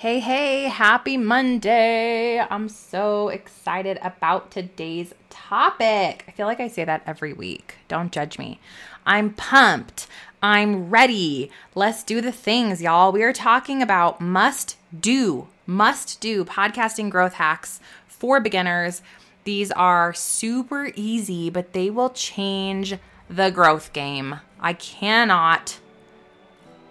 Hey, hey, happy Monday. I'm so excited about today's topic. I feel like I say that every week. Don't judge me. I'm pumped. I'm ready. Let's do the things, y'all. We are talking about must do, must do podcasting growth hacks for beginners. These are super easy, but they will change the growth game. I cannot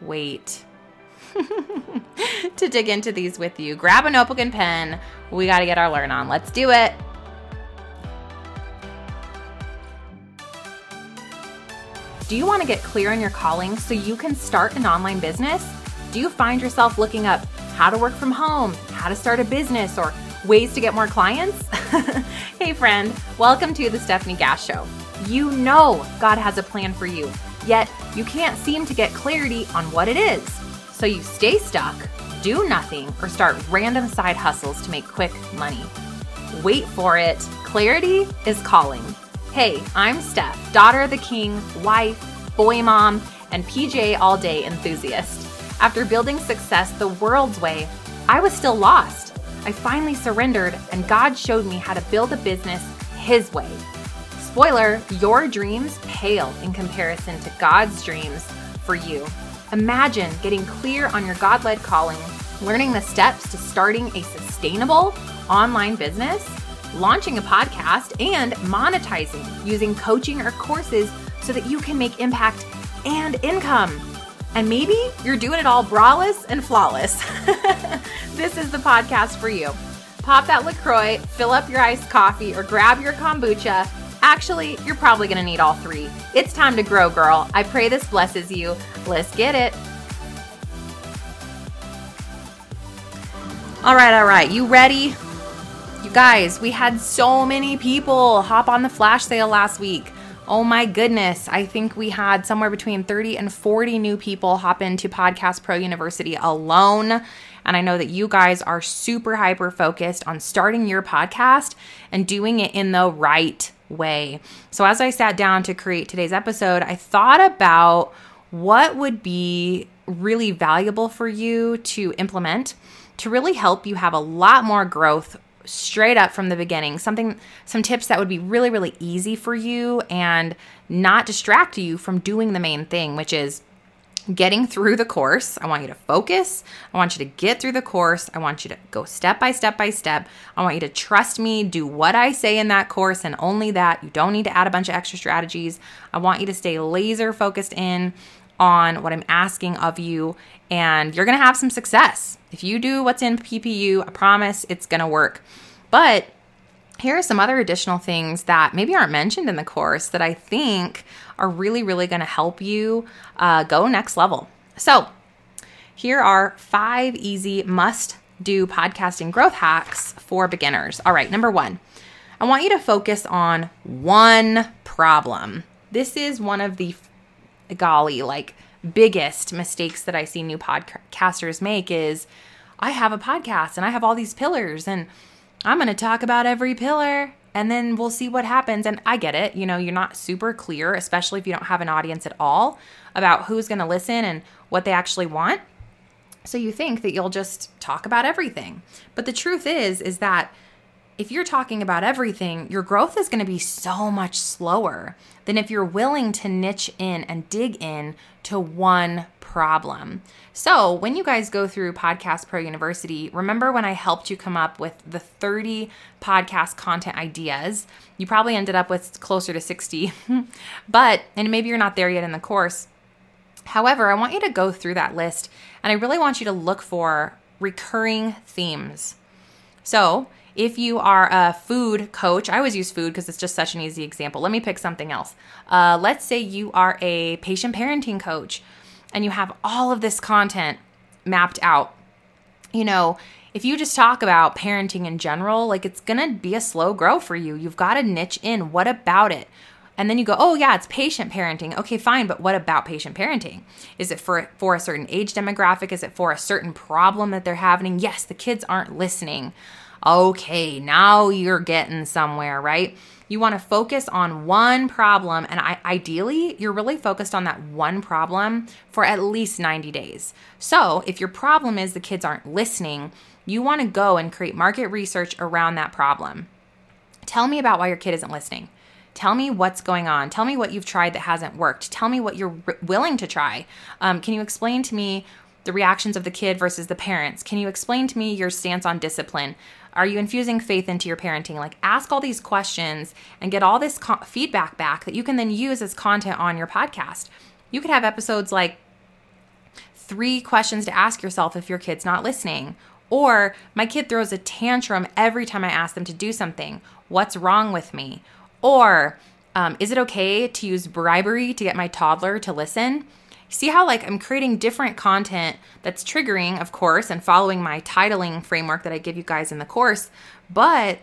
wait to dig into these with you. Grab a notebook and pen. We got to get our learn on. Let's do it. Do you want to get clear on your calling so you can start an online business? Do you find yourself looking up how to work from home, how to start a business, or ways to get more clients? hey, friend, welcome to the Stefanie Gass Show. You know God has a plan for you, yet you can't seem to get clarity on what it is. So you stay stuck, do nothing, or start random side hustles to make quick money. Wait for it. Clarity is calling. Hey, I'm Steph, daughter of the king, wife, boy mom, and PJ all day enthusiast. After building success the world's way, I was still lost. I finally surrendered, and God showed me how to build a business His way. Spoiler, your dreams pale in comparison to God's dreams for you. Imagine getting clear on your God led calling, learning the steps to starting a sustainable online business, launching a podcast, and monetizing using coaching or courses so that you can make impact and income. And maybe you're doing it all braless and flawless. this is the podcast for you. Pop that LaCroix, fill up your iced coffee, or grab your kombucha Actually, you're probably going to need all three. It's time to grow, girl. I pray this blesses you. Let's get it. All right, all right. You ready? You guys, we had so many people hop on the flash sale last week. Oh my goodness. I think we had somewhere between 30 and 40 new people hop into Podcast Pro University alone. And I know that you guys are super hyper focused on starting your podcast and doing it in the right way. So, as I sat down to create today's episode, I thought about what would be really valuable for you to implement to really help you have a lot more growth straight up from the beginning something some tips that would be really really easy for you and not distract you from doing the main thing which is getting through the course. I want you to focus. I want you to get through the course. I want you to go step by step by step. I want you to trust me, do what I say in that course and only that. You don't need to add a bunch of extra strategies. I want you to stay laser focused in on what I'm asking of you, and you're gonna have some success. If you do what's in PPU, I promise it's gonna work. But here are some other additional things that maybe aren't mentioned in the course that I think are really, really going to help you uh, go next level. So, here are five easy must do podcasting growth hacks for beginners. All right, number one, I want you to focus on one problem. This is one of the golly, like biggest mistakes that I see new podcasters make is I have a podcast and I have all these pillars and I'm going to talk about every pillar and then we'll see what happens. And I get it. You know, you're not super clear, especially if you don't have an audience at all, about who's going to listen and what they actually want. So you think that you'll just talk about everything. But the truth is, is that if you're talking about everything, your growth is going to be so much slower than if you're willing to niche in and dig in to one problem. So, when you guys go through Podcast Pro University, remember when I helped you come up with the 30 podcast content ideas? You probably ended up with closer to 60, but, and maybe you're not there yet in the course. However, I want you to go through that list and I really want you to look for recurring themes. So, if you are a food coach, I always use food because it's just such an easy example. Let me pick something else. Uh, let's say you are a patient parenting coach and you have all of this content mapped out. You know, if you just talk about parenting in general, like it's gonna be a slow grow for you. You've got to niche in. What about it? And then you go, oh yeah, it's patient parenting. Okay, fine, but what about patient parenting? Is it for for a certain age demographic? Is it for a certain problem that they're having? Yes, the kids aren't listening okay, now you're getting somewhere, right? You want to focus on one problem, and I, ideally, you're really focused on that one problem for at least 90 days. So, if your problem is the kids aren't listening, you want to go and create market research around that problem. Tell me about why your kid isn't listening. Tell me what's going on. Tell me what you've tried that hasn't worked. Tell me what you're willing to try. Um, can you explain to me the reactions of the kid versus the parents? Can you explain to me your stance on discipline? Are you infusing faith into your parenting? Like, ask all these questions and get all this co- feedback back that you can then use as content on your podcast. You could have episodes like three questions to ask yourself if your kid's not listening, or my kid throws a tantrum every time I ask them to do something. What's wrong with me? Or um, is it okay to use bribery to get my toddler to listen? See how, like, I'm creating different content that's triggering, of course, and following my titling framework that I give you guys in the course, but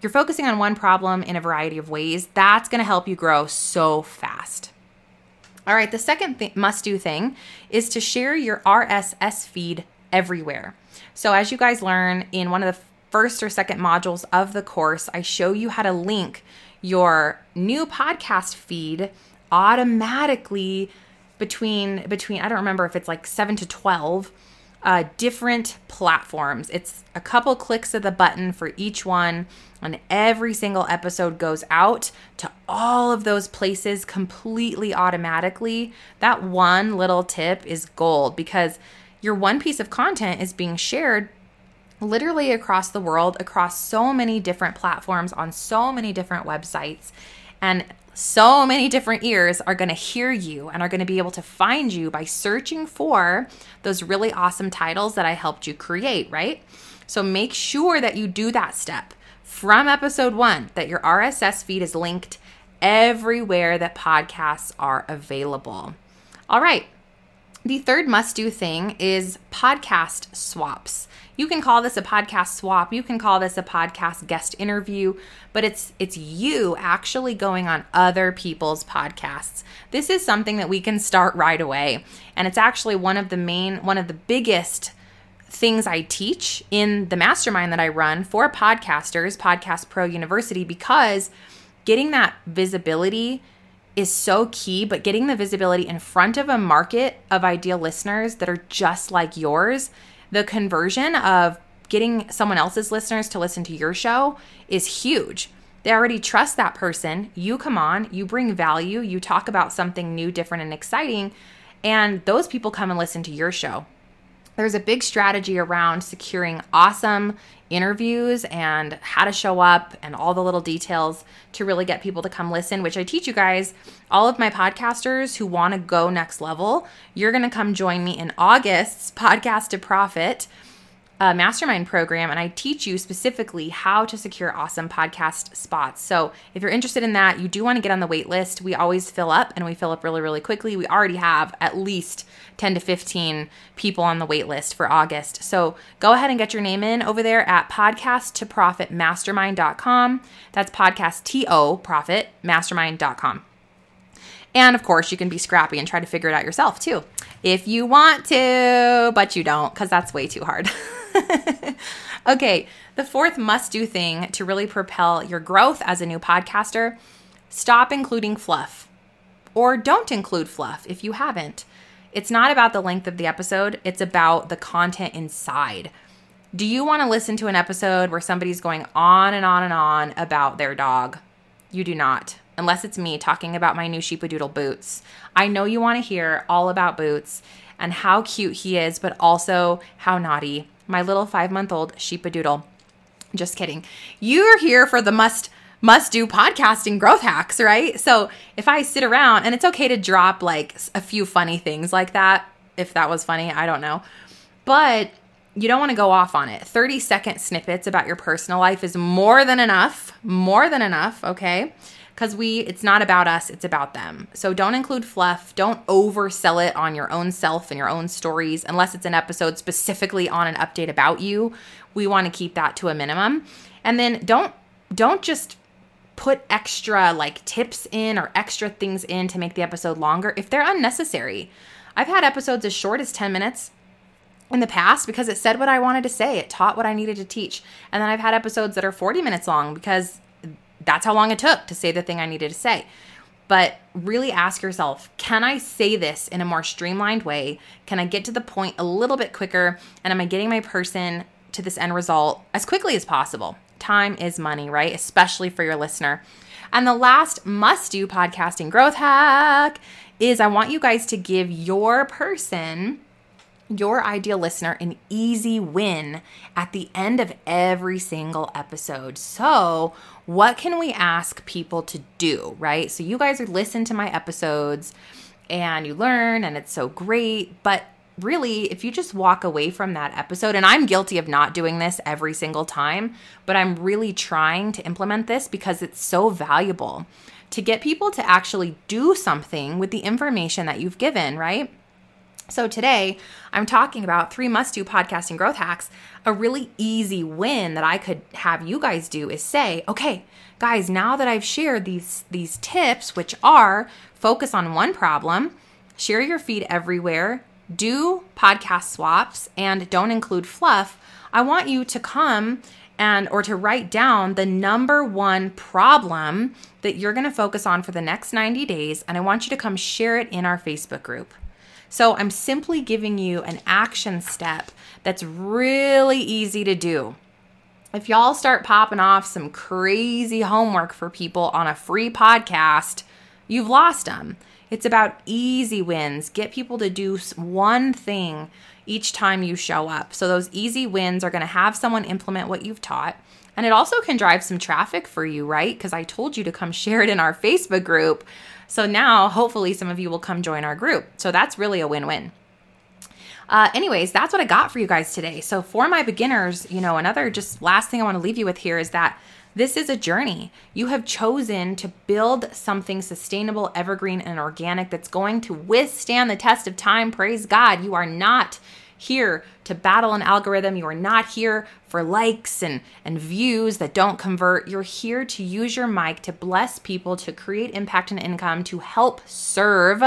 you're focusing on one problem in a variety of ways. That's gonna help you grow so fast. All right, the second th- must do thing is to share your RSS feed everywhere. So, as you guys learn in one of the first or second modules of the course, I show you how to link your new podcast feed automatically between between I don't remember if it's like 7 to 12 uh, different platforms. It's a couple clicks of the button for each one, and every single episode goes out to all of those places completely automatically. That one little tip is gold because your one piece of content is being shared literally across the world, across so many different platforms, on so many different websites. And so many different ears are going to hear you and are going to be able to find you by searching for those really awesome titles that I helped you create, right? So make sure that you do that step from episode one, that your RSS feed is linked everywhere that podcasts are available. All right. The third must do thing is podcast swaps. You can call this a podcast swap, you can call this a podcast guest interview, but it's it's you actually going on other people's podcasts. This is something that we can start right away. And it's actually one of the main one of the biggest things I teach in the mastermind that I run for podcasters, Podcast Pro University because getting that visibility is so key, but getting the visibility in front of a market of ideal listeners that are just like yours, the conversion of getting someone else's listeners to listen to your show is huge. They already trust that person. You come on, you bring value, you talk about something new, different, and exciting, and those people come and listen to your show there's a big strategy around securing awesome interviews and how to show up and all the little details to really get people to come listen, which I teach you guys. All of my podcasters who want to go next level, you're going to come join me in August's Podcast to Profit a mastermind program and I teach you specifically how to secure awesome podcast spots. So, if you're interested in that, you do want to get on the wait list. We always fill up and we fill up really, really quickly. We already have at least 10 to 15 people on the wait list for August. So, go ahead and get your name in over there at podcasttoprofitmastermind.com. That's podcast T O profit mastermind.com. And of course, you can be scrappy and try to figure it out yourself too, if you want to, but you don't, because that's way too hard. okay, the fourth must do thing to really propel your growth as a new podcaster stop including fluff. Or don't include fluff if you haven't. It's not about the length of the episode, it's about the content inside. Do you want to listen to an episode where somebody's going on and on and on about their dog? You do not, unless it's me talking about my new Sheepadoodle boots. I know you want to hear all about boots and how cute he is, but also how naughty my little five month old sheepadoodle. Just kidding. You're here for the must must do podcasting growth hacks, right? So if I sit around and it's okay to drop like a few funny things like that, if that was funny, I don't know. But you don't want to go off on it. 30 second snippets about your personal life is more than enough, more than enough, okay? Because we it's not about us it's about them. So don't include fluff. Don't oversell it on your own self and your own stories. Unless it's an episode specifically on an update about you we want to keep that to a minimum. And then don't don't just put extra like tips in or extra things in to make the episode longer if they're unnecessary. I've had episodes as short as 10 minutes in the past because it said what I wanted to say. It taught what I needed to teach. And then I've had episodes that are 40 minutes long because that's how long it took to say the thing I needed to say. But really ask yourself can I say this in a more streamlined way? Can I get to the point a little bit quicker? And am I getting my person to this end result as quickly as possible? Time is money, right? Especially for your listener. And the last must do podcasting growth hack is I want you guys to give your person your ideal listener an easy win at the end of every single episode. So, what can we ask people to do, right? So, you guys are listen to my episodes and you learn, and it's so great. But really, if you just walk away from that episode, and I'm guilty of not doing this every single time, but I'm really trying to implement this because it's so valuable to get people to actually do something with the information that you've given, right? So, today I'm talking about three must do podcasting growth hacks. A really easy win that I could have you guys do is say, okay, guys, now that I've shared these, these tips, which are focus on one problem, share your feed everywhere, do podcast swaps, and don't include fluff, I want you to come and or to write down the number one problem that you're going to focus on for the next 90 days and I want you to come share it in our Facebook group. So I'm simply giving you an action step that's really easy to do. If y'all start popping off some crazy homework for people on a free podcast, you've lost them. It's about easy wins. Get people to do one thing each time you show up. So those easy wins are going to have someone implement what you've taught. And it also can drive some traffic for you, right? Because I told you to come share it in our Facebook group. So now, hopefully, some of you will come join our group. So that's really a win win. Uh, anyways, that's what I got for you guys today. So, for my beginners, you know, another just last thing I want to leave you with here is that this is a journey. You have chosen to build something sustainable, evergreen, and organic that's going to withstand the test of time. Praise God. You are not here to battle an algorithm. You are not here for likes and, and views that don't convert. You're here to use your mic to bless people, to create impact and income, to help serve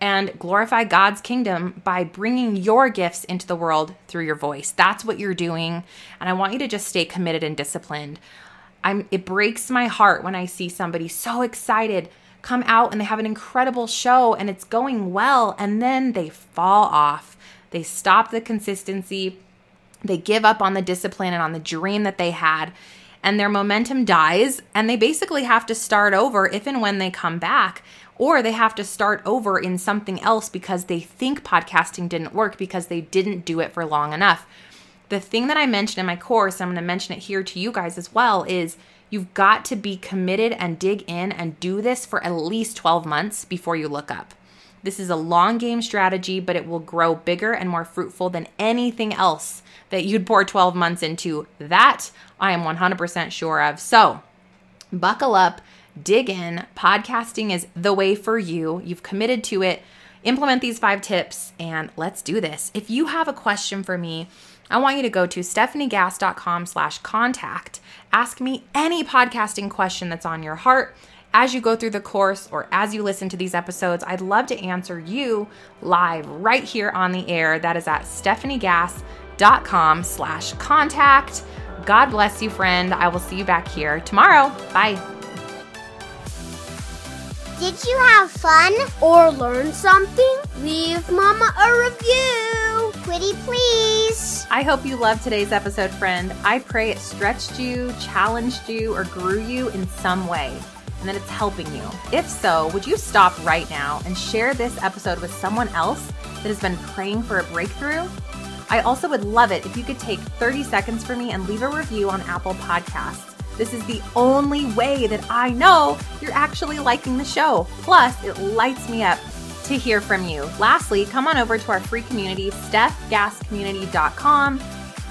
and glorify God's kingdom by bringing your gifts into the world through your voice. That's what you're doing. And I want you to just stay committed and disciplined. I'm, it breaks my heart when I see somebody so excited come out and they have an incredible show and it's going well and then they fall off they stop the consistency, they give up on the discipline and on the dream that they had, and their momentum dies, and they basically have to start over if and when they come back. Or they have to start over in something else because they think podcasting didn't work because they didn't do it for long enough. The thing that I mentioned in my course, I'm going to mention it here to you guys as well, is you've got to be committed and dig in and do this for at least 12 months before you look up. This is a long game strategy, but it will grow bigger and more fruitful than anything else that you'd pour 12 months into. That I am 100% sure of. So, buckle up, dig in. Podcasting is the way for you. You've committed to it. Implement these five tips and let's do this. If you have a question for me, I want you to go to stefaniegass.com slash contact. Ask me any podcasting question that's on your heart as you go through the course or as you listen to these episodes, I'd love to answer you live right here on the air. That is at stefaniegass.com slash contact. God bless you, friend. I will see you back here tomorrow. Bye. Did you have fun or learn something? Leave Mama a review. Pretty please. I hope you loved today's episode, friend. I pray it stretched you, challenged you, or grew you in some way and that it's helping you. If so, would you stop right now and share this episode with someone else that has been praying for a breakthrough? I also would love it if you could take 30 seconds for me and leave a review on Apple Podcasts. This is the only way that I know you're actually liking the show. Plus, it lights me up to hear from you. Lastly, come on over to our free community, stephgasscommunity.com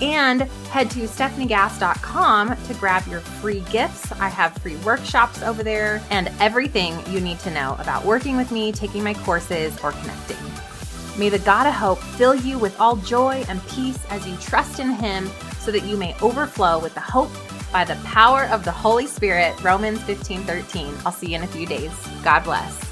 and head to stefaniegass.com to grab your free gifts. I have free workshops over there and everything you need to know about working with me, taking my courses, or connecting. May the God of hope fill you with all joy and peace as you trust in Him so that you may overflow with the hope by the power of the Holy Spirit. Romans 15 13. I'll see you in a few days. God bless.